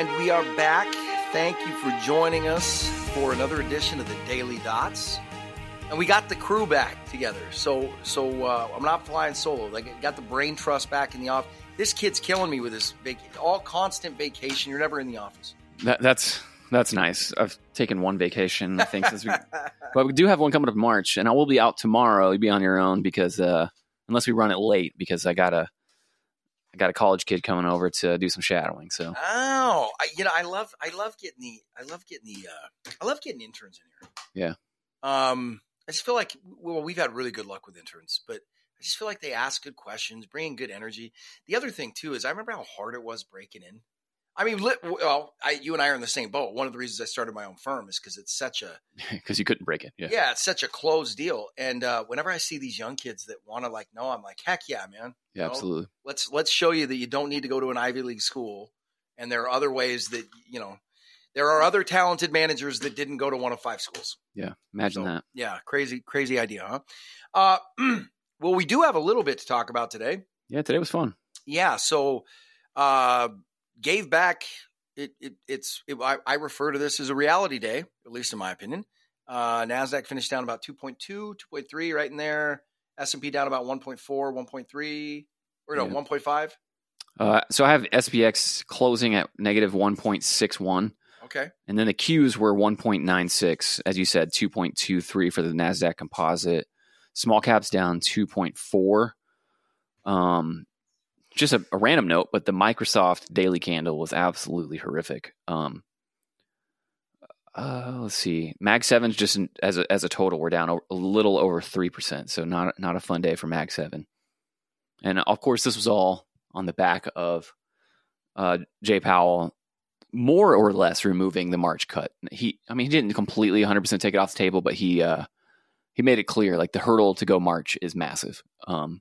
And we are back. Thank you for joining us for another edition of the Daily Dots. And we got the crew back together. So so uh, I'm not flying solo. Like I got the brain trust back in the office. This kid's killing me with this vac- all constant vacation. You're never in the office. That, that's that's nice. I've taken one vacation, I think, since we, but we do have one coming up in March, and I will be out tomorrow. You'll be on your own because uh, unless we run it late, because I got a I got a college kid coming over to do some shadowing. So Oh, I, you know, I love I love getting the I love getting the uh, I love getting interns in here. Yeah. Um, I just feel like well, we've had really good luck with interns, but I just feel like they ask good questions, bring in good energy. The other thing too is I remember how hard it was breaking in. I mean, well, I, you and I are in the same boat. One of the reasons I started my own firm is because it's such a because you couldn't break it, yeah. yeah. it's such a closed deal. And uh, whenever I see these young kids that want to like know, I'm like, heck yeah, man. Yeah, You know, absolutely. let's let's show you that you don't need to go to an Ivy League school, and there are other ways that you know there are other talented managers that didn't go to one of five schools. Yeah, imagine So, that. Yeah, crazy, crazy idea, huh? Uh, well, we do have a little bit to talk about today. Yeah, today was fun. Yeah, so uh, gave back. It, it it's it, I, I refer to this as a reality day, at least in my opinion. Uh, Nasdaq finished down about 2.2, 2.3, right in there. S and P down about 1.4, 1.3, or no, Yeah. 1.5. Uh, so I have SPX closing at negative one point six one. Okay. And then the Qs were 1.96, as you said, 2.23 for the NASDAQ composite. Small caps down 2.4. Um, just a, a random note, but the Microsoft daily candle was absolutely horrific. Um, uh, let's see. Mag 7's just in, as, a, as a total, we're down a little over 3%. So not, not a fun day for Mag 7. And of course, this was all on the back of uh, Jay Powell more or less removing the March cut. He, I mean, he didn't completely 100% take it off the table, but he, uh, he made it clear like the hurdle to go March is massive. Um,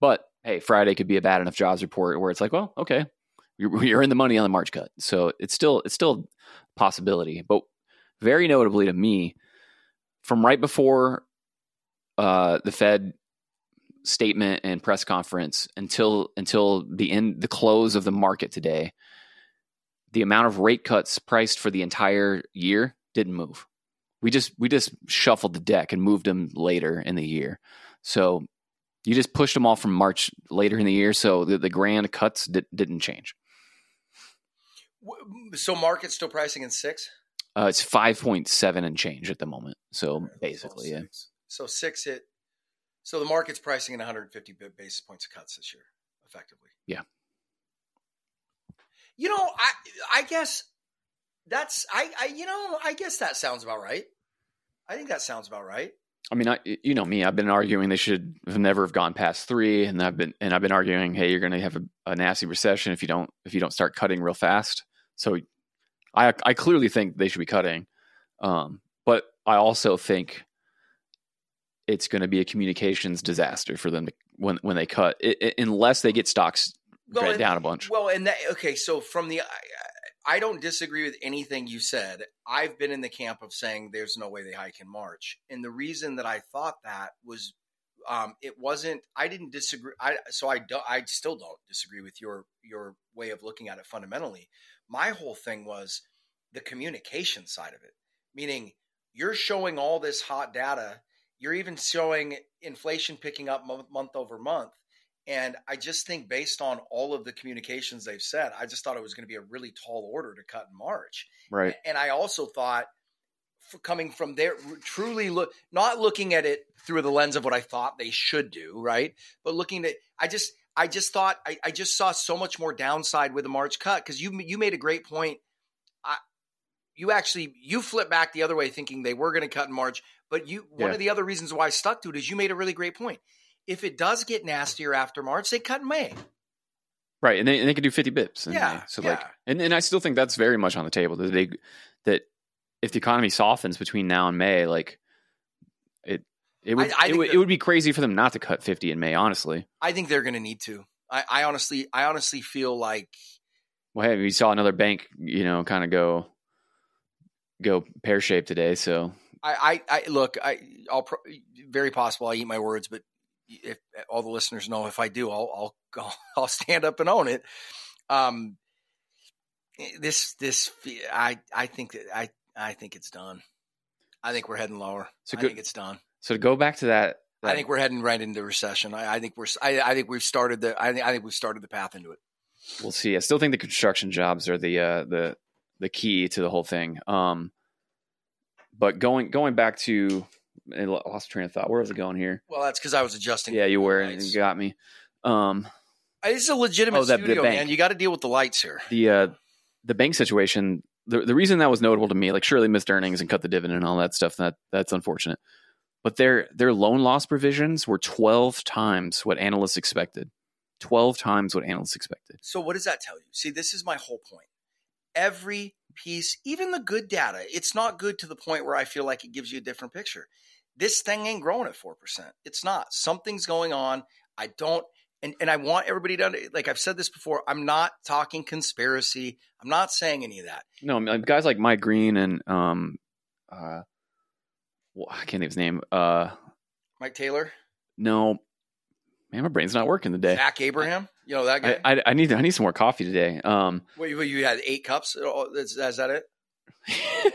but hey, Friday could be a bad enough jobs report where it's like, well, okay, you're, you're in the money on the March cut, so it's still it's still a possibility. But very notably to me, from right before uh, the Fed statement and press conference until until the end the close of the market today the amount of rate cuts priced for the entire year didn't move. We just we just shuffled the deck and moved them later in the year. So you just pushed them all from march later in the year so the, the grand cuts di- didn't change So market's still pricing in six. uh, it's 5.7 and change at the moment so basically yeah. So six hit. So the market's pricing in 150 basis points of cuts this year, effectively. Yeah. You know, I I guess that's I I you know I guess that sounds about right. I think that sounds about right. I mean, I, you know me. I've been arguing they should have never have gone past three, and I've been and I've been arguing, hey, you're going to have a, a nasty recession if you don't if you don't start cutting real fast. So, I I clearly think they should be cutting, um, but I also think it's going to be a communications disaster for them to, when when they cut, it, it- unless they get stocks Well, and- down a bunch. Well, and that okay. So from the, I, don't disagree with anything you said. I've been in the camp of saying there's no way they hike in March, and the reason that I thought that was, um, it wasn't. I didn't disagree. I so I don't. I still don't disagree with your your way of looking at it fundamentally. My whole thing was the communication side of it, meaning you're showing all this hot data. You're even showing inflation picking up month over month. And I just think, based on all of the communications they've said, I just thought it was going to be a really tall order to cut in March. right. And I also thought, for coming from there, truly look, not looking at it through the lens of what I thought they should do, right? But looking at, I just, I just thought, I, I just saw so much more downside with the March cut because you, you made a great point. I, you actually, you flip back the other way, thinking they were going to cut in March. But you, one of the other reasons why I stuck to it is you made a really great point. If it does get nastier after March, they cut in May. Right, and they, and they could do fifty bips. Yeah, May. so like, and, and I still think that's very much on the table. That they that if the economy softens between now and May, like it it would I- I it, would it would be crazy for them not to cut fifty in May. Honestly, I think they're going to need to. I, I honestly, I honestly feel like well, hey, we saw another bank, you know, kind of go go pear shaped today. So I, I, I look, I, I'll pro- very possible I eat my words, but if all the listeners know, if I do, I'll, I'll, I'll stand up and own it. Um, this this I I think that I I think it's done. I think we're heading lower. So I think it's done. So to go back to that, I think we're heading right into recession. I, I think we're I, I think we've started the I think I think we've started the path into it. we'll see. I still think the construction jobs are the uh, the the key to the whole thing. Um, but going going back to I lost train of thought. Where was it going here? Well, that's because I was adjusting. Yeah, you were, and you got me. Um, It's a legitimate Oh, that- studio, bank. man. You got to deal with the lights here. the uh, the bank situation. The the reason that was notable to me, like surely missed earnings and cut the dividend and all that stuff. That that's unfortunate. But their their loan loss provisions were twelve times what analysts expected. Twelve times what analysts expected. So what does that tell you? See, this is my whole point. Every piece, even the good data, it's not good to the point where I feel like it gives you a different picture. This thing ain't growing at 4%. It's not. Something's going on. I don't and, and I want everybody to like I've said this before. I'm not talking conspiracy. I'm not saying any of that. No, I mean, guys like Mike Green and um, uh, well, I can't think of his name. Uh, Mike Taylor, no, man, my brain's not working today. Zach Abraham, you know that guy. I, I, I need I need some more coffee today. Um, What, you, you had eight cups. Is, is that it?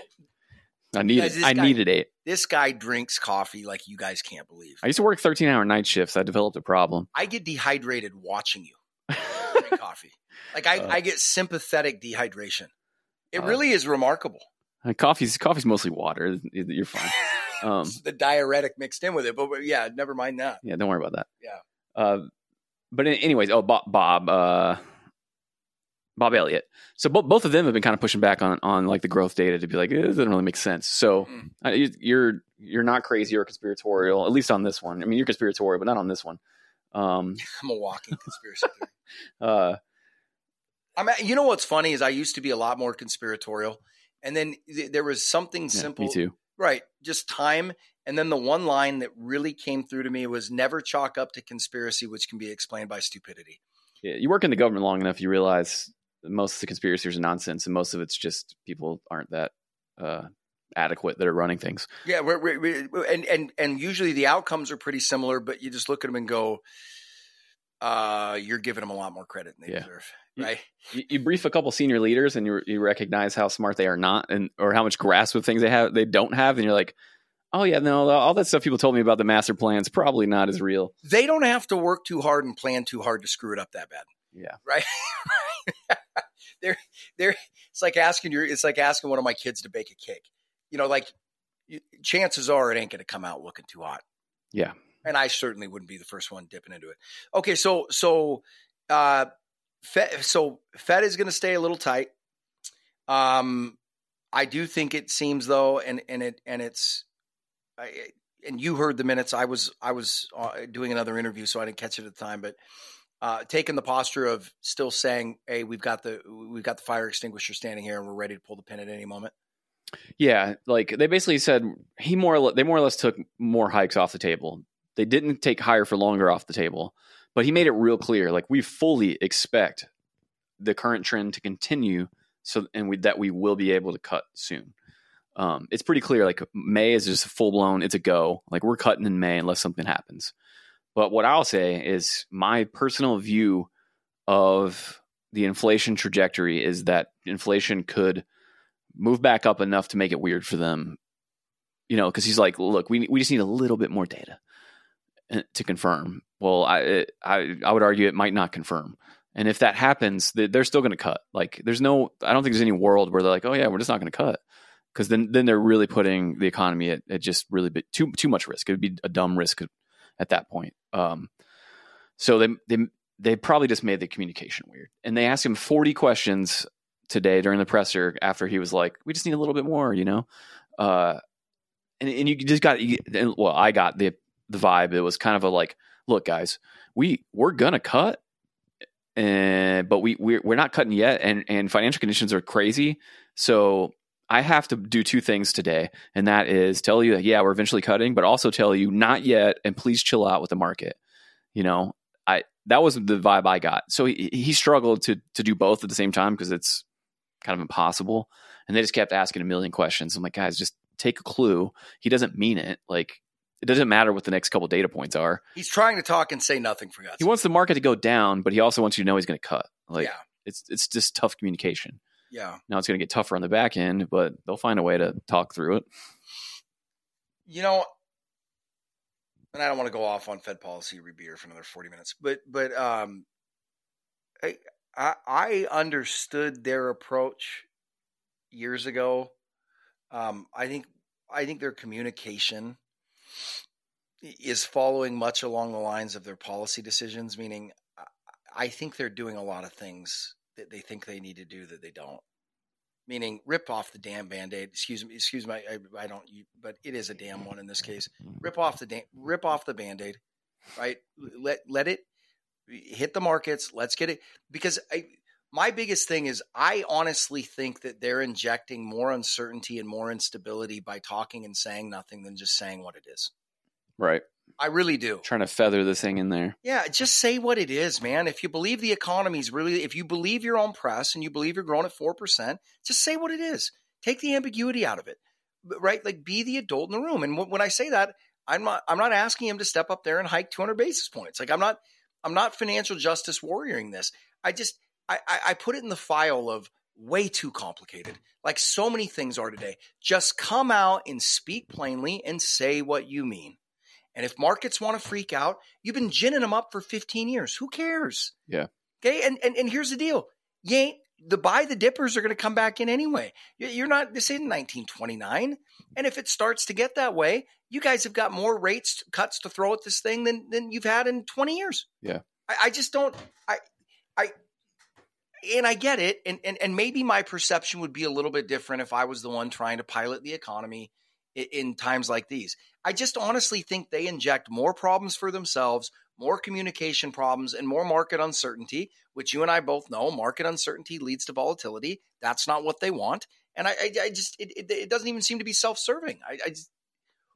I needed I guy- needed eight. This guy drinks coffee like you guys can't believe. I used to work thirteen hour night shifts. I developed a problem. I get dehydrated watching you drink coffee. Like I, Uh. I get sympathetic dehydration. It Uh. really is remarkable. Uh, coffee's coffee's mostly water. You're fine. Um, the diuretic mixed in with it, but but yeah, never mind that. yeah, don't worry about that. Yeah. Uh, but anyways, oh Bob, Bob, uh, Bob Elliott. So bo- both of them have been kind of pushing back on on like the growth data to be like it doesn't really make sense. So Mm. uh, you, you're you're not crazy or conspiratorial, at least on this one. I mean, you're conspiratorial, but not on this one. Um, I'm a walking conspiracy theory. uh, I'm. at- You know what's funny is I used to be a lot more conspiratorial, and then th- there was something yeah, simple, me too. right? Just time, and then the one line that really came through to me was never chalk up to conspiracy, which can be explained by stupidity. Yeah, you work in the government long enough, you realize most of the conspiracies are nonsense, and most of it's just people aren't that uh, adequate that are running things. Yeah, we're, we're, we're- and and and usually the outcomes are pretty similar, but you just look at them and go, uh, "You're giving them a lot more credit than they Yeah. deserve." Right? you, you brief a couple senior leaders and you, you recognize how smart they are not and or how much grasp of things they have they don't have and you're like oh yeah no all that stuff people told me about the master plan's probably not as real They don't have to work too hard and plan too hard to screw it up that bad. Yeah. Right. they're they're. It's like asking your. It's like asking one of my kids to bake a cake. You know, like chances are it ain't going to come out looking too hot. Yeah. And I certainly wouldn't be the first one dipping into it. Okay, so so uh, Fed, so Fed is going to stay a little tight. Um, I do think it seems though, and and it and it's, I, and you heard the minutes. I was I was uh, doing another interview, so I didn't catch it at the time, but uh, taking the posture of still saying, "Hey, we've got the we've got the fire extinguisher standing here, and we're ready to pull the pin at any moment." yeah like they basically said he more they more or less took more hikes off the table. They didn't take higher for longer off the table but he made it real clear like we fully expect the current trend to continue so and we, that we will be able to cut soon. Um, it's pretty clear like may is just full blown it's a go. Like we're cutting in may unless something happens but what i'll say is my personal view of the inflation trajectory is that inflation could move back up enough to make it weird for them you know because he's like look we, we just need a little bit more data uh, to confirm. Well i it, i i would argue it might not confirm. And if that happens they- they're still going to cut. Like there's no i don't think there's any world where they're like oh yeah we're just not going to cut. Because then then they're really putting the economy at, at just really big, too too much risk. It would be a dumb risk at that point um so they they they probably just made the communication weird and they asked him 40 questions today during the presser after he was like, "We just need a little bit more," you know. Uh, and and you just got you- and, well, I got the the vibe. It was kind of a like, "Look, guys, we we're gonna cut, and but we we're, we're not cutting yet, and and financial conditions are crazy, so." I have to do two things today, and that is tell you, that yeah, we're eventually cutting, but also tell you not yet, and please chill out with the market. You know, I that was the vibe I got. So he, he struggled to to do both at the same time because it's kind of impossible. And they just kept asking a million questions. I'm like, guys, just take a clue. He doesn't mean it. Like, it doesn't matter what the next couple data points are. He's trying to talk and say nothing for God's He wants the market to go down, but he also wants you to know he's going to cut. Like, yeah. it's it's just tough communication. Yeah. Now it's going to get tougher on the back end, but they'll find a way to talk through it. You know, and I don't want to go off on Fed policy rebeer for another 40 minutes, but, but, um, I, I, I understood their approach years ago. Um, I think, I think their communication is following much along the lines of their policy decisions, meaning I think they're doing a lot of things that they think they need to do that they don't. Meaning, rip off the damn band aid. Excuse me, excuse me. I, I don't, but it is a damn one in this case. Mm-hmm. Rip off the da- rip off the band aid, right? Let let it hit the markets. Let's get it because I, my biggest thing is I honestly think that they're injecting more uncertainty and more instability by talking and saying nothing than just saying what it is. Right. I really do. Trying to feather the thing in there. Yeah, just say what it is, man. If you believe the economy's really, if you believe your own press and you believe you're growing at 4%, just say what it is. Take the ambiguity out of it, right? Like be the adult in the room. And when I say that, I'm not, I'm not asking him to step up there and hike 200 basis points. Like I'm not, I'm not financial justice warrioring this. I just, I, I put it in the file of way too complicated. Like so many things are today. Just come out and speak plainly and say what you mean. And if markets want to freak out, you've been ginning them up for 15 years. Who cares? Yeah. Okay. And and, and here's the deal. You ain't the buy the dippers are going to come back in anyway. You're not this in 1929. And if it starts to get that way, you guys have got more rates cuts to throw at this thing than than you've had in 20 years. Yeah. I, I just don't I I and I get it. And, and and maybe my perception would be a little bit different if I was the one trying to pilot the economy in, in times like these. I just honestly think they inject more problems for themselves, more communication problems, and more market uncertainty, which you and I both know market uncertainty leads to volatility. That's not what they want. And I, I, I just, it, it, it, doesn't even seem to be self serving. I, I just,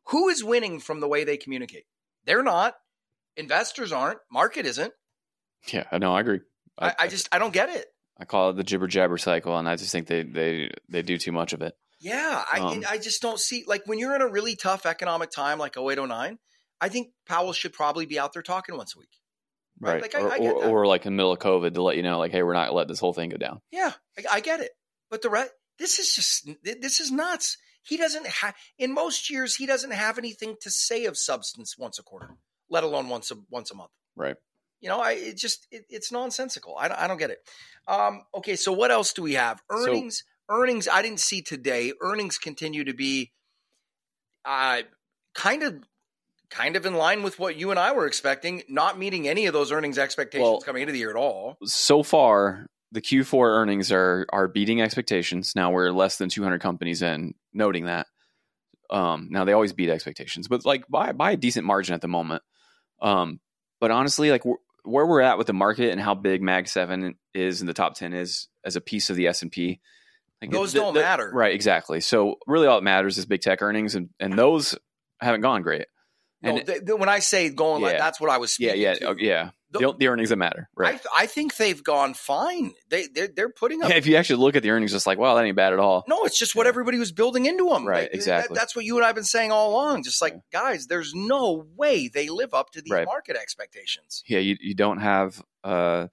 who is winning from the way they communicate? They're not. Investors aren't. Market isn't. Yeah, no, I agree. I, I just, I don't get it. I call it the jibber jabber cycle, and I just think they they they do too much of it. Yeah, I um, I just don't see like when you're in a really tough economic time like 0809, I think Powell should probably be out there talking once a week. Right. right. Like, or, I, I or, or, like in the middle of COVID to let you know, like, hey, we're not letting this whole thing go down. Yeah, I, I get it. But the rest, this is just, this is nuts. He doesn't have, in most years, he doesn't have anything to say of substance once a quarter, let alone once a, once a month. Right. You know, I it just, it, it's nonsensical. I, I don't get it. Um, okay. So what else do we have? Earnings. Earnings I didn't see today. Earnings continue to be uh, kind of kind of in line with what you and I were expecting, not meeting any of those earnings expectations well, coming into the year at all. So far, the Q4 earnings are are beating expectations. Now we're less than 200 companies in, noting that. Um, now they always beat expectations, but like by by a decent margin at the moment. Um, but honestly, like where we're at with the market and how big Mag Seven is in the top 10 is as a piece of the S and P like those the, don't the, matter. Right, exactly. So really all that matters is big tech earnings and, and those haven't gone great. And no, the, when I say going, yeah. like, that's what I was. yeah, yeah, to. yeah. The, the, earnings that matter, right? I, I, think they've gone fine. They they're, they're putting up. Yeah, if you actually look at the earnings, it's like, wow, that ain't bad at all. No, it's just what yeah. everybody was building into them. Right, like, exactly. That, that's what you and I've been saying all along. Just like, yeah. guys, there's no way they live up to these right. market expectations. Yeah, you you don't have uh,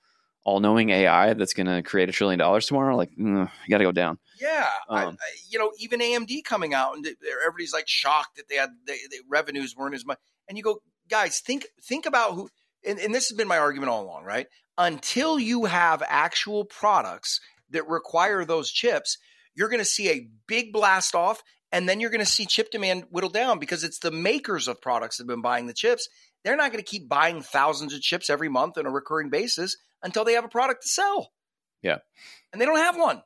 all knowing AI that's going to create a trillion dollars tomorrow. Like, mm, you got to go down. Yeah, um, I, I, you know, even AMD coming out and everybody's like shocked that they had the revenues weren't as much. And you go, guys, think think about who. And, and this has been my argument all along, right? Until you have actual products that require those chips, you're going to see a big blast off, and then you're going to see chip demand whittle down because it's the makers of products that have been buying the chips. They're not going to keep buying thousands of chips every month on a recurring basis until they have a product to sell. Yeah, and they don't have one.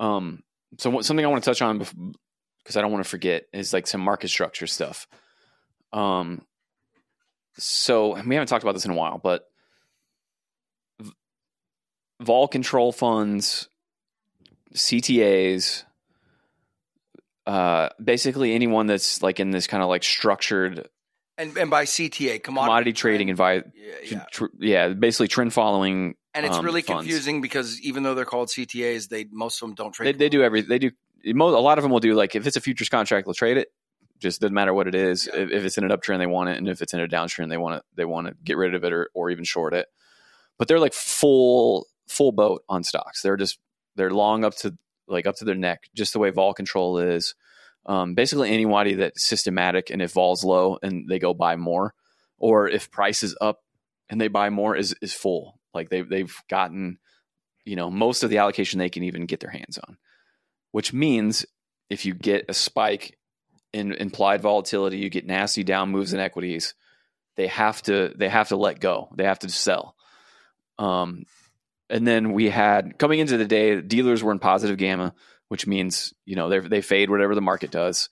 Um, so what, something I want to touch on because I don't want to forget is like some market structure stuff. Um, so we haven't talked about this in a while, but vol control funds, CTAs, uh, basically anyone that's like in this kind of like structured and and by CTA commodity, commodity trading and yeah, yeah. Yeah, basically trend following and it's um, really funds. confusing because even though they're called CTAs, they most of them don't trade. They, they do every. They do. Most, a lot of them will do like if it's a futures contract, they'll trade it. Just doesn't matter what it is. Yeah. If, if, it's in an uptrend, they want it, and if it's in a downtrend, they want it. They want to get rid of it or or even short it. But they're like full full boat on stocks. They're just They're long up to like up to their neck, just the way vol control is. Um, basically, anybody that's systematic and if vol's low and they go buy more, or if price is up and they buy more, is is full. Like they've they've gotten, you know, most of the allocation they can even get their hands on. Which means if you get a spike in implied volatility, you get nasty down moves in equities. They have to they have to let go. They have to sell. Um, and then we had coming into the day, dealers were in positive gamma, which means you know they they fade whatever the market does.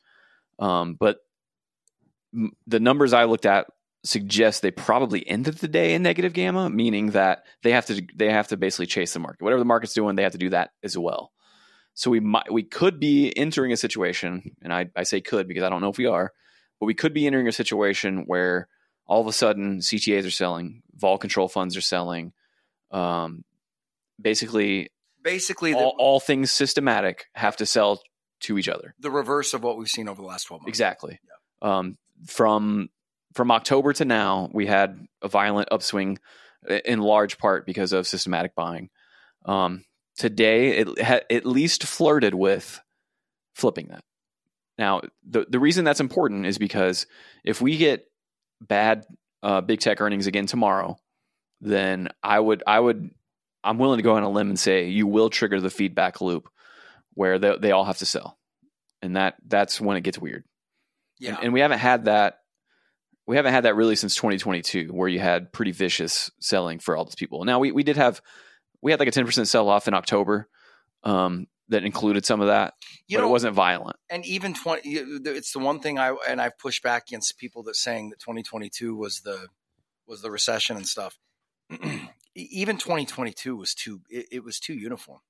Um, but m- the numbers I looked at suggest they probably ended the day in negative gamma, meaning that they have to they have to basically chase the market. Whatever the market's doing, they have to do that as well. So we might we could be entering a situation, and I, I say could because I don't know if we are, but we could be entering a situation where all of a sudden CTAs are selling, vol control funds are selling, um, basically Basically, the, all, all things systematic have to sell to each other. the reverse of what we've seen over the last 12 months. Exactly. Um, from from October to now, we had a violent upswing, in large part because of systematic buying. Um, today, it ha- at least flirted with flipping that. Now, the the reason that's important is because if we get bad uh, big tech earnings again tomorrow, then I would I would I'm willing to go on a limb and say you will trigger the feedback loop where they, they all have to sell, and that that's when it gets weird. Yeah. And, and we haven't had that. We haven't had that really since 2022, where you had pretty vicious selling for all those people. Now we we did have we had like a 10 percent sell off in October, um, that included some of that, you but know, it wasn't violent. and even 20 it's the one thing i and i've pushed back against people that saying that 2022 was the was the recession and stuff even 2022 was too it, it was too uniform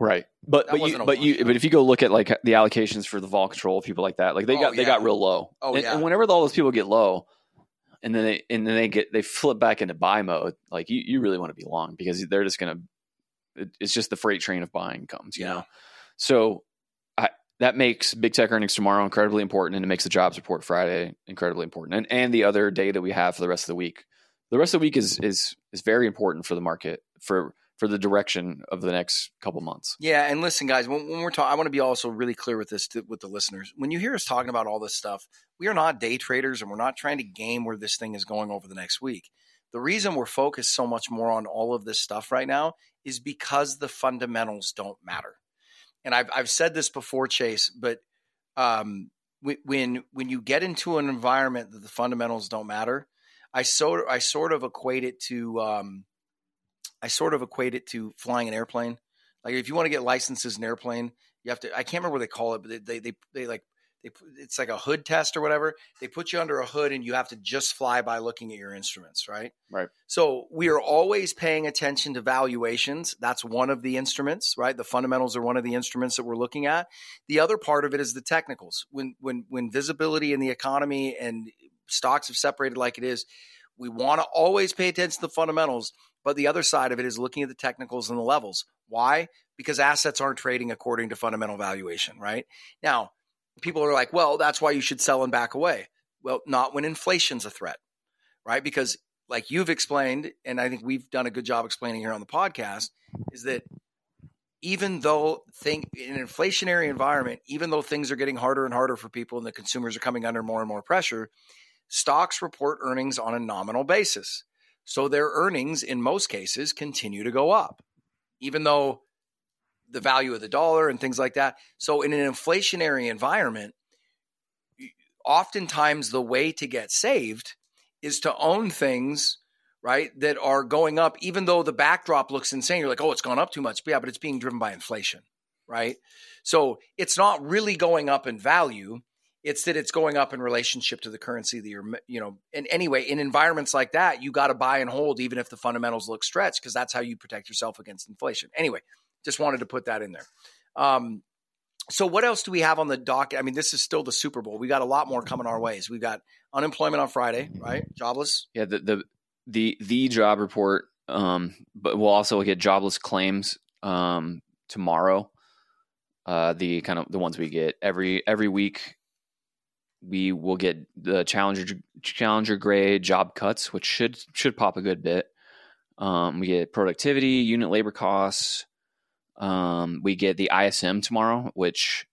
Right. But That but you but you but if you go look at like the allocations for the vol control people like that, like they Oh, got they got real low. Oh, and, yeah. and whenever all those people get low, and then they and then they get they flip back into buy mode, like you, you really want to be long because they're just gonna it, it's just the freight train of buying comes, you Yeah. know. So I that makes big tech earnings tomorrow incredibly important and it makes the jobs report Friday incredibly important. And and the other day that we have for the rest of the week. The rest of the week is is is very important for the market for for the direction of the next couple months. yeah and listen guys when, when we're talking i want to be also really clear with this to, with the listeners. When you hear us talking about all this stuff we are not day traders and we're not trying to game where this thing is going over the next week. The reason we're focused so much more on all of this stuff right now is because the fundamentals don't matter. And I've I've said this before, Chase, but um, wh- when when you get into an environment that the fundamentals don't matter, I sort I sort of equate it to um, I sort of equate it to flying an airplane. Like if you want to get licenses in an airplane, you have to. I can't remember what they call it, but they they they, they like they it's like a hood test or whatever. They put you under a hood and you have to just fly by looking at your instruments, right? Right. So we are always paying attention to valuations. That's one of the instruments, right? The fundamentals are one of the instruments that we're looking at. The other part of it is the technicals. When when when visibility in the economy and stocks have separated like it is, we want to always pay attention to the fundamentals. But the other side of it is looking at the technicals and the levels. Why? Because assets aren't trading according to fundamental valuation, right? Now, people are like, well, that's why you should sell and back away. Well, not when inflation's a threat, right? Because like you've explained, and I think we've done a good job explaining here on the podcast, is that even though think in an inflationary environment, even though things are getting harder and harder for people and the consumers are coming under more and more pressure, stocks report earnings on a nominal basis. So their earnings in most cases continue to go up, even though the value of the dollar and things like that. So in an inflationary environment, oftentimes the way to get saved is to own things right that are going up even though the backdrop looks insane you're like oh it's gone up too much but yeah but it's being driven by inflation right so it's not really going up in value it's that it's going up in relationship to the currency that you're you know and anyway in environments like that you got to buy and hold even if the fundamentals look stretched because that's how you protect yourself against inflation anyway just wanted to put that in there um, so what else do we have on the docket? I mean, this is still the Super Bowl. We got a lot more coming our ways. We've got unemployment on Friday, right? Jobless. Yeah, the the the, the job report, um, but we'll also get jobless claims um, tomorrow. Uh, the kind of the ones we get every every week. We will get the challenger Challenger Gray job cuts, which should should pop a good bit. Um, we get productivity, unit labor costs. Um, we get the ISM tomorrow, which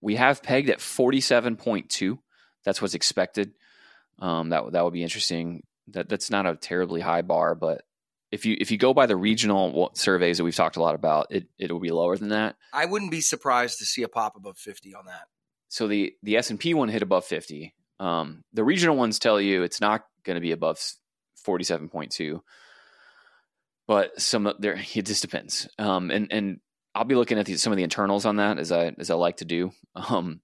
we have pegged at forty seven point two. That's what's expected. Um, that that would be interesting. That that's not a terribly high bar, but if you if you go by the regional surveys that we've talked a lot about, it it will be lower than that. I wouldn't be surprised to see a pop above fifty on that. So the the S and P one hit above fifty. Um, the regional ones tell you it's not going to be above forty seven point two, but some there it just depends. Um, and and I'll be looking at the, some of the internals on that as I as I like to do. Um,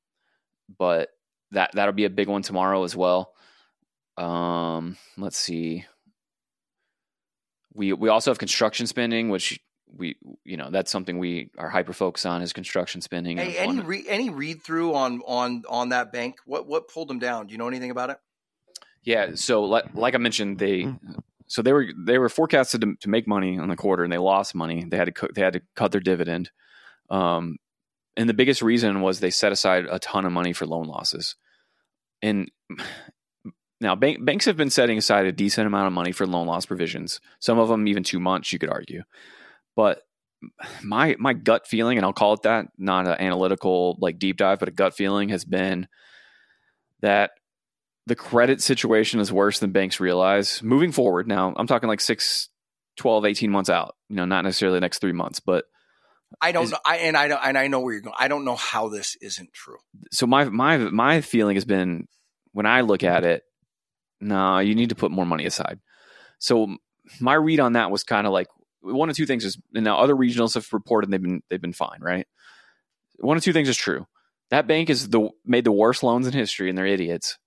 but that that'll be a big one tomorrow as well. Um, let's see. We we also have construction spending, which we you know that's something we are hyper focused on is construction spending. Hey, any re, any read through on on on that bank? What what pulled them down? Do you know anything about it? Yeah, so like, like I mentioned, they so they were they were forecasted to, to make money on the quarter and they lost money. They had to they had to cut their dividend. Um, and the biggest reason was they set aside a ton of money for loan losses. And now bank, banks have been setting aside a decent amount of money for loan loss provisions. Some of them even too much, you could argue. But my my gut feeling, and I'll call it that, not an analytical like deep dive, but a gut feeling has been that the credit situation is worse than banks realize moving forward. Now, I'm talking like 6, 12, 18 months out, you know, not necessarily the next three months, but I don't is, know. I, and I don't, and I know where you're going. I don't know how this isn't true. So my, my, my feeling has been when I look at it, no, nah, you need to put more money aside. So my read on that was kind of like one of two things is, and now other regionals have reported they've been, they've been fine, right? One of two things is true. That bank is the made the worst loans in history and they're idiots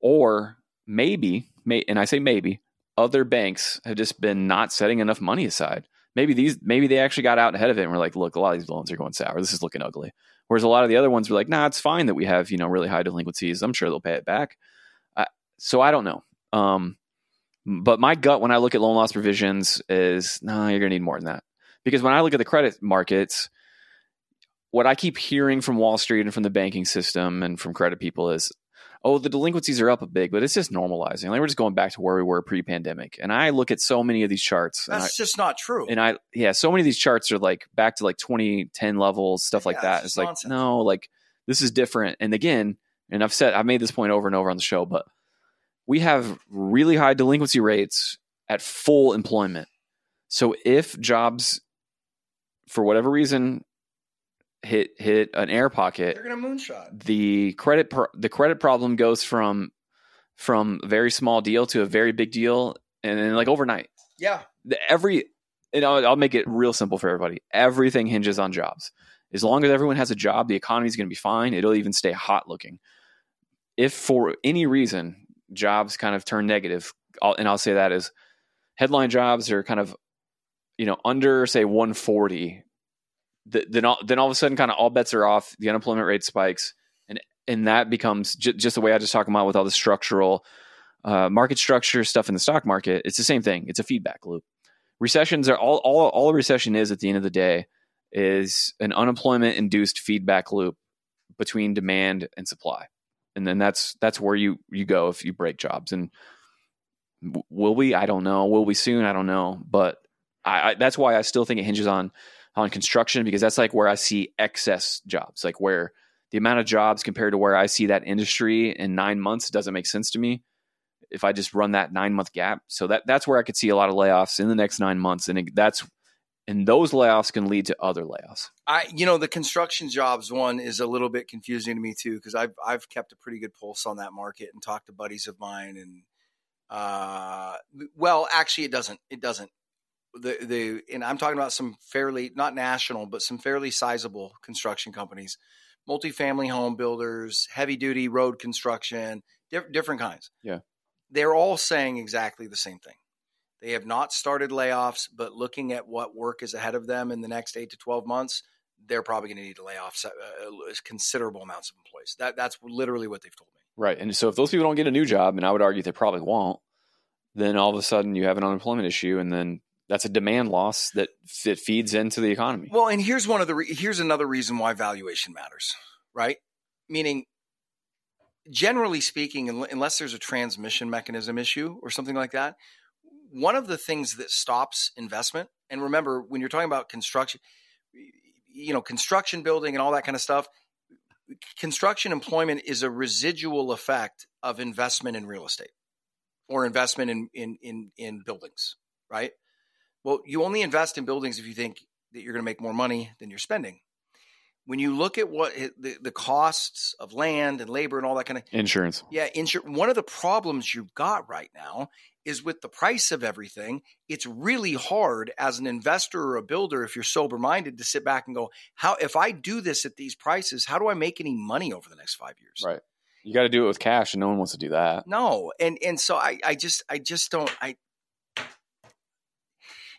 or maybe, may, and I say maybe, other banks have just been not setting enough money aside. Maybe these, maybe they actually got out ahead of it and were like, look, a lot of these loans are going sour. This is looking ugly. Whereas a lot of the other ones were like, nah, it's fine that we have you know really high delinquencies. I'm sure they'll pay it back. Uh, so I don't know. Um, but my gut when I look at loan loss provisions is, nah, you're gonna need more than that. Because when I look at the credit markets, what I keep hearing from Wall Street and from the banking system and from credit people is oh, the delinquencies are up a big, but it's just normalizing. Like we're just going back to where we were pre-pandemic. And I look at so many of these charts. That's I, just not true. And I, yeah, so many of these charts are like back to like 2010 levels, stuff like that. It's, it's like, no, like this is different. And again, and I've said, I've made this point over and over on the show, but we have really high delinquency rates at full employment. So if jobs, for whatever reason, hit hit an air pocket, they're going to moonshot. The credit pro- the credit problem goes from from a very small deal to a very big deal, and then like overnight. Yeah, the, every and I'll, I'll make it real simple for everybody. Everything hinges on jobs. As long as everyone has a job, the economy is going to be fine. It'll even stay hot looking. If for any reason jobs kind of turn negative, and I'll say that is headline jobs are kind of you know under say 140 then all, then all of a sudden, kind of all bets are off. The unemployment rate spikes, and and that becomes j- just the way I just talked about with all the structural uh, market structure stuff in the stock market. It's the same thing. It's a feedback loop. Recessions are all all all a recession is at the end of the day is an unemployment induced feedback loop between demand and supply, and then that's that's where you you go if you break jobs. And will we? I don't know. Will we soon? I don't know. But I, I that's why I still think it hinges on on construction because that's like where I see excess jobs, like where the amount of jobs compared to where I see that industry in nine months doesn't make sense to me. If I just run that nine month gap, so that that's where I could see a lot of layoffs in the next nine months, and that's and those layoffs can lead to other layoffs. I, you know, the construction jobs one is a little bit confusing to me too because I've I've kept a pretty good pulse on that market and talked to buddies of mine and uh, well, actually, it doesn't. It doesn't the the and I'm talking about some fairly not national but some fairly sizable construction companies, multifamily home builders, heavy duty road construction, diff- different kinds. Yeah, they're all saying exactly the same thing. They have not started layoffs, but looking at what work is ahead of them in the next eight to twelve months, they're probably going to need to lay off uh, considerable amounts of employees. That that's literally what they've told me. Right, and so if those people don't get a new job, and I would argue they probably won't, then all of a sudden you have an unemployment issue, and then that's a demand loss that that feeds into the economy. Well, and here's one of the re- here's another reason why valuation matters, right? Meaning, generally speaking, unless there's a transmission mechanism issue or something like that, one of the things that stops investment, and remember when you're talking about construction, you know, construction building and all that kind of stuff, construction employment is a residual effect of investment in real estate or investment in in in, in buildings, right? Well, you only invest in buildings if you think that you're going to make more money than you're spending. When you look at what the, the costs of land and labor and all that kind of insurance, yeah, insurance. One of the problems you've got right now is with the price of everything. It's really hard as an investor or a builder, if you're sober minded, to sit back and go, "How if I do this at these prices, how do I make any money over the next five years?" Right. You got to do it with cash, and no one wants to do that. No, and and so I I just I just don't I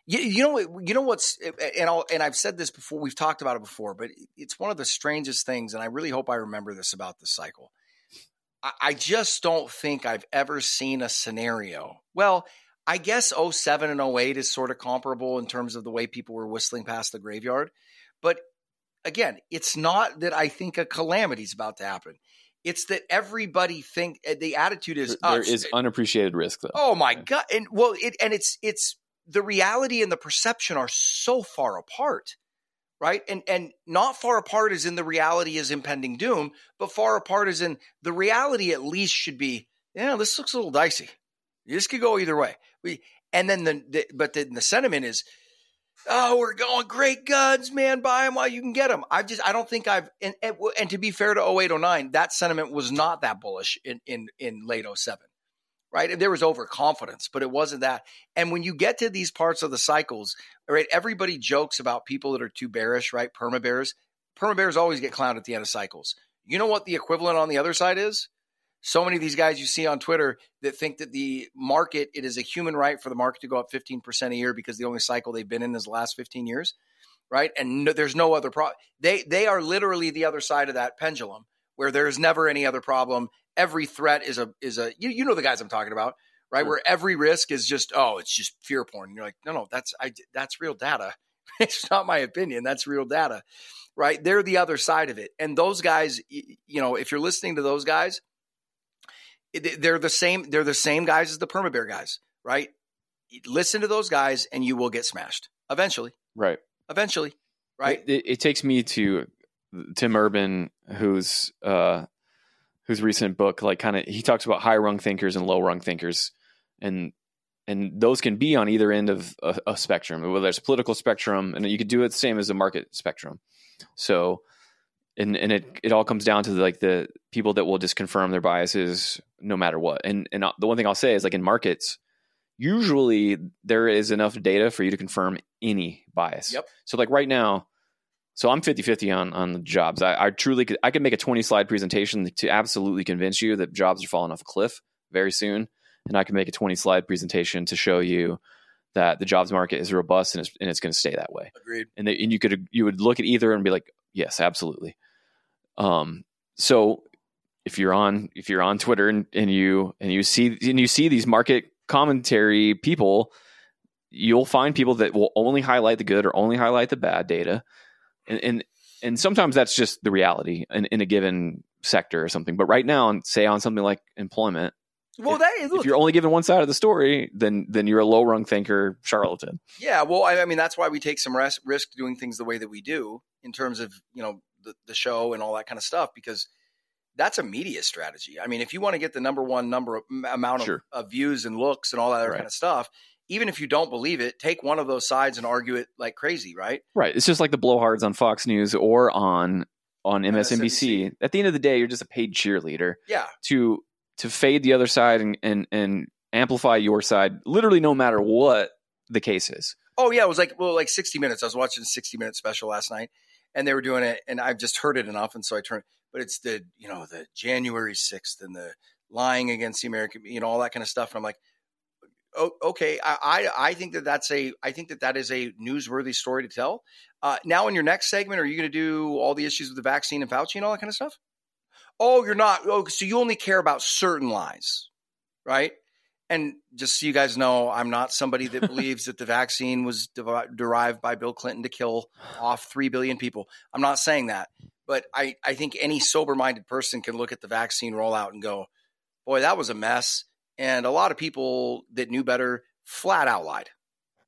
you, you know, you know what's, and I'll, and I've said this before. We've talked about it before, but it's one of the strangest things, and I really hope I remember this about the cycle. I, I just don't think I've ever seen a scenario. Well, I guess 07 and 08 is sort of comparable in terms of the way people were whistling past the graveyard, but again, it's not that I think a calamity is about to happen. It's that everybody think eh, the attitude is there, there is unappreciated risk though. Oh my god! And well, it and it's it's the reality and the perception are so far apart right and and not far apart is in the reality is impending doom but far apart is in the reality at least should be yeah this looks a little dicey this could go either way we and then the, the but then the sentiment is oh we're going great guns man buy them while you can get them i just i don't think i've and, and, and to be fair to 0809 that sentiment was not that bullish in in in late 07 right? There was overconfidence, but it wasn't that. And when you get to these parts of the cycles, right, everybody jokes about people that are too bearish, right? Perma bears. Perma bears always get clowned at the end of cycles. You know what the equivalent on the other side is? So many of these guys you see on Twitter that think that the market, it is a human right for the market to go up 15% a year because the only cycle they've been in is the last 15 years, right? And no, there's no other problem. They, they are literally the other side of that pendulum where there's never any other problem every threat is a is a you, you know the guys I'm talking about, right? Sure. Where every risk is just oh, it's just fear porn. And you're like, no, no, that's I that's real data. it's not my opinion. That's real data, right? They're the other side of it. And those guys, you know, if you're listening to those guys, they're the same. They're the same guys as the perma bear guys, right? Listen to those guys, and you will get smashed eventually. Right. Eventually. Right. It, it takes me to Tim Urban, who's uh, whose recent book like kind of he talks about high rung thinkers and low rung thinkers and and those can be on either end of a, a spectrum whether there's a political spectrum and you could do it the same as a market spectrum so and and it it all comes down to like the people that will just confirm their biases no matter what and and uh, the one thing i'll say is like in markets usually there is enough data for you to confirm any bias yep so like right now so I'm 50 50 on, on the jobs. I, I truly could, I could make a 20 slide presentation to absolutely convince you that jobs are falling off a cliff very soon. And I can make a 20 slide presentation to show you that the jobs market is robust and it's, and it's going to stay that way. Agreed. And, they, and you could, you would look at either and be like, yes, absolutely. Um, so if you're on, if you're on Twitter and, and you, and you see, and you see these market commentary people, you'll find people that will only highlight the good or only highlight the bad data and and, and sometimes that's just the reality in, in a given sector or something. But right now, say on something like employment, well, if, that is, if you're only given one side of the story, then then you're a low rung thinker charlatan. Yeah, well, I, I mean that's why we take some res- risk doing things the way that we do in terms of you know the, the show and all that kind of stuff because that's a media strategy. I mean, if you want to get the number one number of, amount of, sure. of, views and looks and all that other right. kind of stuff, even if you don't believe it, take one of those sides and argue it like crazy, right? Right. It's just like the blowhards on Fox News or on on MSNBC. MSNBC. At the end of the day, you're just a paid cheerleader. Yeah. To to fade the other side and and and amplify your side, literally no matter what the case is. Oh yeah, it was like well, like 60 minutes. I was watching a 60 minute special last night, and they were doing it, and I've just heard it enough, and so I turned. But it's the you know the January 6th and the lying against the American, you know, all that kind of stuff. And I'm like, okay, I, I, I think that that's a I think that that is a newsworthy story to tell. Uh, now, in your next segment, are you going to do all the issues with the vaccine and Fauci and all that kind of stuff? Oh, you're not. Oh, so you only care about certain lies, right? And just so you guys know, I'm not somebody that believes that the vaccine was de- derived by Bill Clinton to kill off three billion people. I'm not saying that, but I I think any sober minded person can look at the vaccine rollout and go, boy, that was a mess and a lot of people that knew better flat out lied,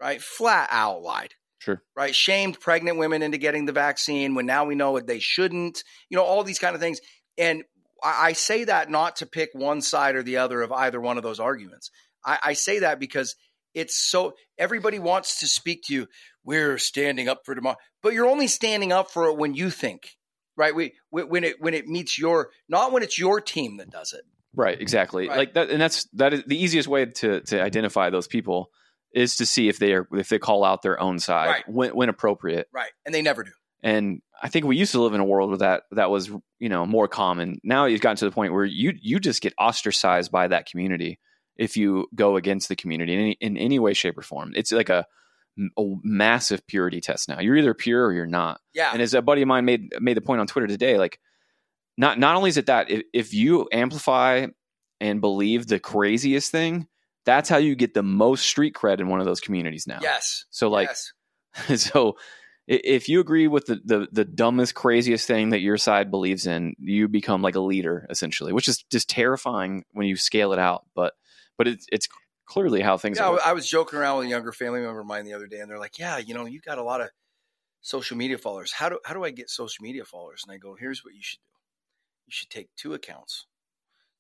right? Flat out lied. Sure. Right. Shamed pregnant women into getting the vaccine when now we know they shouldn't, you know, all these kind of things. And I, I say that not to pick one side or the other of either one of those arguments. I, I say that because it's so everybody wants to speak to you. We're standing up for tomorrow, but you're only standing up for it when you think, right? We, when it when it meets your not when it's your team that does it. Right, exactly. Right. Like that, and that's that is the easiest way to to identify those people is to see if they are if they call out their own side Right. when when appropriate. Right, and they never do. And I think we used to live in a world where that that was you know more common. Now you've gotten to the point where you you just get ostracized by that community if you go against the community in any, in any way, shape, or form. It's like a, a massive purity test now. You're either pure or you're not. Yeah, And as a buddy of mine made made the point on Twitter today, like not not only is it that if, if you amplify and believe the craziest thing, that's how you get the most street cred in one of those communities now. yes, So like yes. so if you agree with the, the the dumbest craziest thing that your side believes in you become like a leader essentially which is just terrifying when you scale it out but but it's it's clearly how things Yeah, are I was joking around with a younger family member of mine the other day, and they're like, "Yeah, you know, you got a lot of social media followers. How do how do I get social media followers?" And I go, "Here's what you should do. You should take two accounts,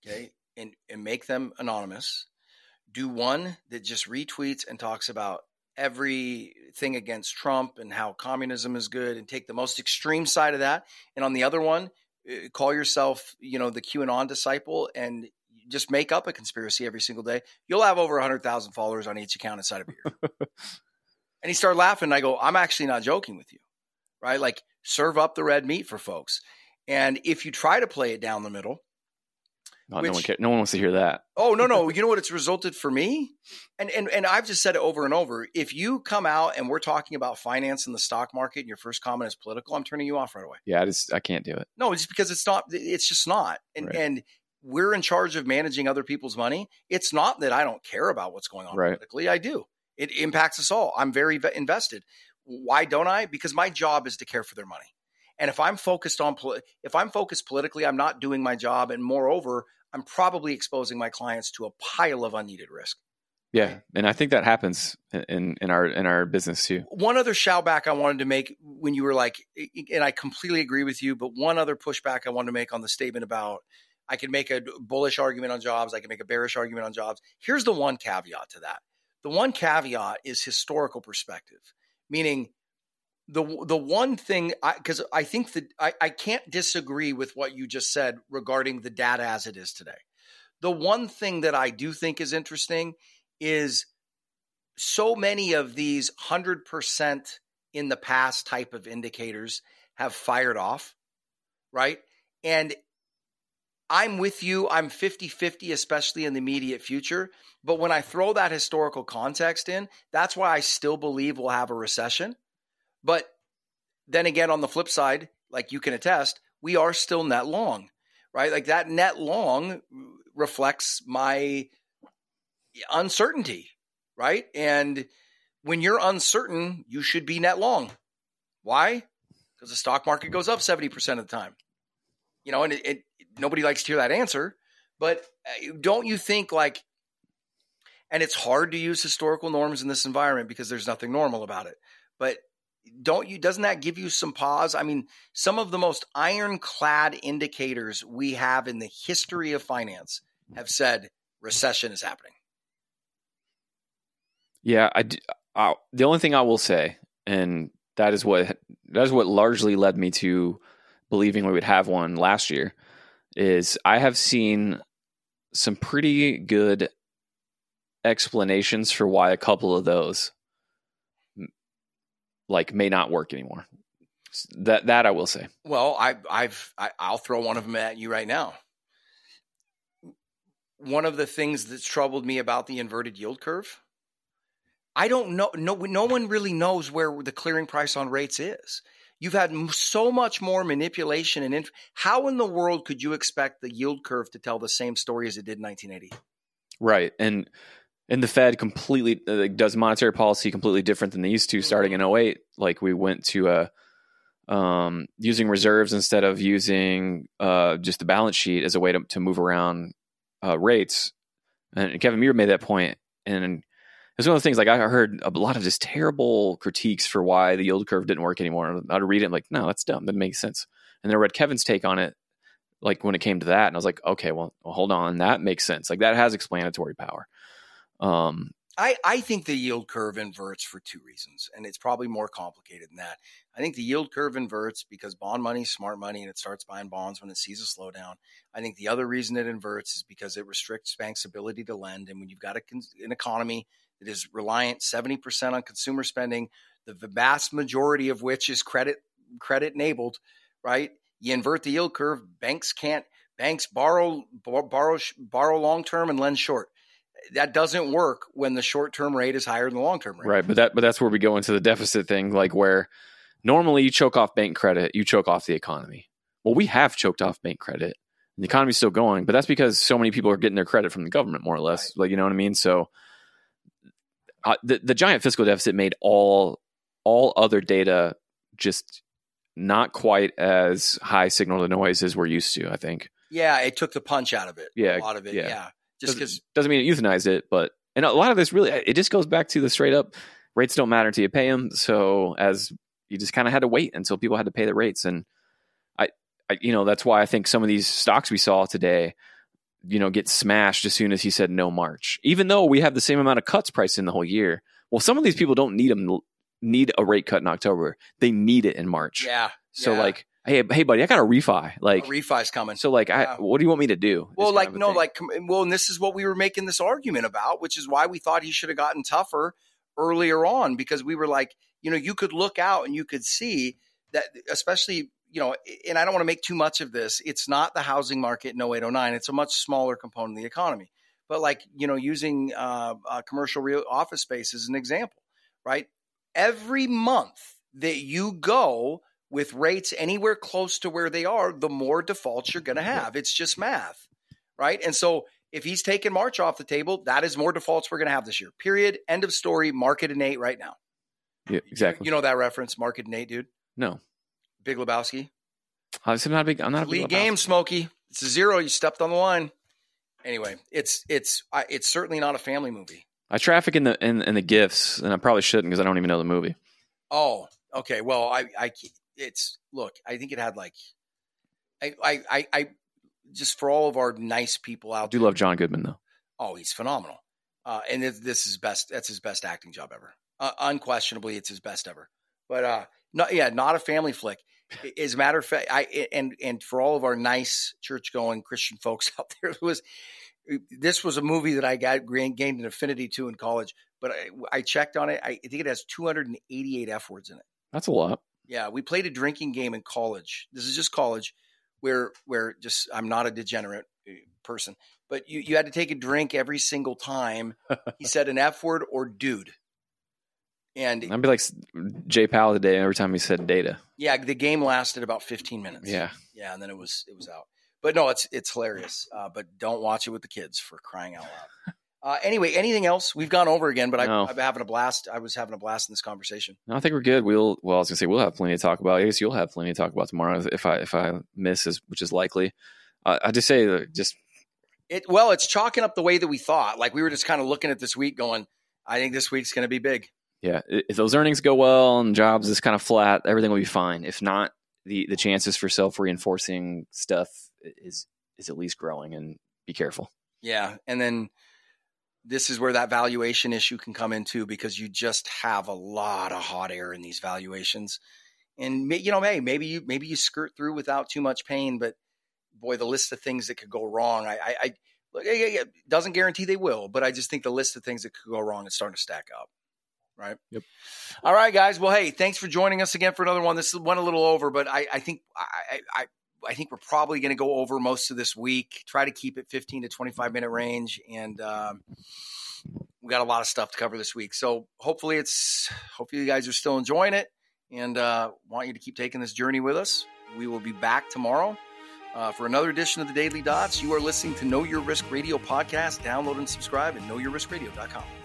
okay, and and make them anonymous. Do one that just retweets and talks about everything against Trump and how communism is good, and take the most extreme side of that. And on the other one, uh, call yourself, you know, the QAnon disciple, and just make up a conspiracy every single day. You'll have over 100,000 followers on each account inside of a year. and he started laughing. And I go, I'm actually not joking with you, right? Like, serve up the red meat for folks. And if you try to play it down the middle, no, no one cares. no one wants to hear that oh no, no, you know what it's resulted for me? And and and I've just said it over and over. If you come out and we're talking about finance in the stock market and your first comment is political, I'm turning you off right away. yeah i just i can't do it No, it's because it's not. It's just not. And Right. and we're in charge of managing other people's money. It's not that I don't care about what's going on Right. politically. I do. It impacts us all. I'm very invested. Why don't I? Because my job is to care for their money. And if I'm focused on poli- if I'm focused politically, I'm not doing my job. And moreover, I'm probably exposing my clients to a pile of unneeded risk. yeah and i think that happens in in our in our business too One other shout back I wanted to make when you were like, and I completely agree with you, but one other pushback I wanted to make on the statement about I can make a bullish argument on jobs, I can make a bearish argument on jobs. Here's the one caveat to that. The one caveat is historical perspective, meaning the the one thing because I, think that I, I can't disagree with what you just said regarding the data as it is today. The one thing that I do think is interesting is so many of these 100% in the past type of indicators have fired off, right? And I'm with you. I'm 50 50, especially in the immediate future. But when I throw that historical context in, that's why I still believe we'll have a recession. But then again, on the flip side, like you can attest, we are still net long, right? Like that net long reflects my uncertainty, right? And when you're uncertain, you should be net long. Why? Because the stock market goes up 70% of the time. You know, and it, it, nobody likes to hear that answer, but uh, don't you think like, and it's hard to use historical norms in this environment because there's nothing normal about it. But don't you, doesn't that give you some pause? I mean, some of the most ironclad indicators we have in the history of finance have said recession is happening. Yeah, I. Uh, the only thing I will say, and that is what that is what largely led me to believing we would have one last year, is I have seen some pretty good explanations for why a couple of those like may not work anymore. That that I will say. Well, I, I've I, I'll throw one of them at you right now. One of the things that's troubled me about the inverted yield curve, I don't know. No, no one really knows where the clearing price on rates is. You've had m- so much more manipulation and inf- how in the world could you expect the yield curve to tell the same story as it did in 1980? Right. And and the Fed completely uh, does monetary policy completely different than they used to starting in 08. Like we went to a um, using reserves instead of using uh, just the balance sheet as a way to, to move around uh, rates. And Kevin Muir made that point, and it's one of the things like I heard a lot of just terrible critiques for why the yield curve didn't work anymore. I'd read it like, no, that's dumb. That makes sense. And then I read Kevin's take on it, like when it came to that, and I was like, okay, well, well hold on, that makes sense. Like that has explanatory power. Um, I, I think the yield curve inverts for two reasons, and it's probably more complicated than that. I think the yield curve inverts because bond money is smart money and it starts buying bonds when it sees a slowdown. I think the other reason it inverts is because it restricts banks' ability to lend. And when you've got a, an economy that is reliant 70% on consumer spending, the vast majority of which is credit credit enabled, right? You invert the yield curve, banks can't banks borrow borrow borrow long term and lend short that doesn't work when the short term rate is higher than the long term rate. Right, but that but that's where we go into the deficit thing, like where normally you choke off bank credit, you choke off the economy. Well, we have choked off bank credit. And the economy's still going, but that's because so many people are getting their credit from the government, more or less. Right. Like you know what I mean. So uh, the the giant fiscal deficit made all all other data just not quite as high signal to noise as we're used to. I think. Yeah, it took the punch out of it. Yeah, a lot of it. Yeah. yeah just because doesn't mean it euthanized it, but and a lot of this really it just goes back to the straight up rates don't matter until you pay them. So as you just kind of had to wait until people had to pay the rates, and I, I, you know, that's why I think some of these stocks we saw today, you know, get smashed as soon as he said no March, even though we have the same amount of cuts priced in the whole year. Well, some of these people don't need them need a rate cut in October; they need it in March. Yeah. So yeah. like hey, hey, buddy, I got a refi. Like a refi's coming. So like, yeah. I, what do you want me to do? Well, like no, thing. like well, and this is what we were making this argument about, which is why we thought he should have gotten tougher earlier on because we were like, you know, you could look out and you could see that, especially. You know, and I don't want to make too much of this. It's not the housing market in 0809. It's a much smaller component of the economy. But like, you know, using uh, uh, commercial real office space as an example, right? Every month that you go with rates anywhere close to where they are, the more defaults you're going to have. It's just math, right? And so if he's taking March off the table, that is more defaults we're going to have this year. Period. End of story. Market and Eight right now. Yeah, exactly. You know that reference, Market and Eight, dude? No. Big Lebowski. I'm not big. I'm not a lead game, Smokey. It's a zero. You stepped on the line. Anyway, it's it's it's certainly not a family movie. I traffic in the in, in the gifts, and I probably shouldn't because I don't even know the movie. Oh, okay. Well, I I it's look, I think it had like I I I, I just for all of our nice people out I do there, love John Goodman though. Oh, he's phenomenal. Uh, and this, this is best. That's his best acting job ever. Uh, unquestionably, it's his best ever. But uh, not yeah, not a family flick. As a matter of fact, I and and for all of our nice church going Christian folks out there, it was this was a movie that I got gained an affinity to in college. But I, I checked on it. I think it has 288 f words in it. That's a lot. Yeah, we played a drinking game in college. This is just college, where where just I'm not a degenerate uh, person, but you you had to take a drink every single time he said an f word or dude. And I'd be like Jay Powell today every time he said data. Yeah, the game lasted about 15 minutes. Yeah, yeah, and then it was it was out. But no, it's it's hilarious. Uh, but don't watch it with the kids for crying out loud. Uh, anyway, anything else? We've gone over again, but I, no. I'm having a blast. I was having a blast in this conversation. No, I think we're good. We'll well, I was gonna say we'll have plenty to talk about. I guess you'll have plenty to talk about tomorrow if I if I miss, which is likely. Uh, I just say just it. Well, it's chalking up the way that we thought. Like we were just kind of looking at this week, going, I think this week's going to be big. Yeah, if those earnings go well and jobs is kind of flat, everything will be fine. If not, the the chances for self reinforcing stuff is is at least growing, and be careful. Yeah, and then this is where that valuation issue can come into because you just have a lot of hot air in these valuations. And you know, hey, maybe you maybe you skirt through without too much pain, but boy, the list of things that could go wrong, I, I, I it doesn't guarantee they will, but I just think the list of things that could go wrong is starting to stack up. Right. Yep. All right, guys. Well, hey, thanks for joining us again for another one. This went a little over, but I, I think I, I, I think we're probably going to go over most of this week. Try to keep it 15 to 25 minute range, and um, we got a lot of stuff to cover this week. So hopefully, it's hopefully you guys are still enjoying it, and uh, want you to keep taking this journey with us. We will be back tomorrow. Uh, for another edition of the Daily Dots, you are listening to Know Your Risk Radio podcast. Download and subscribe at knowyourriskradio.com.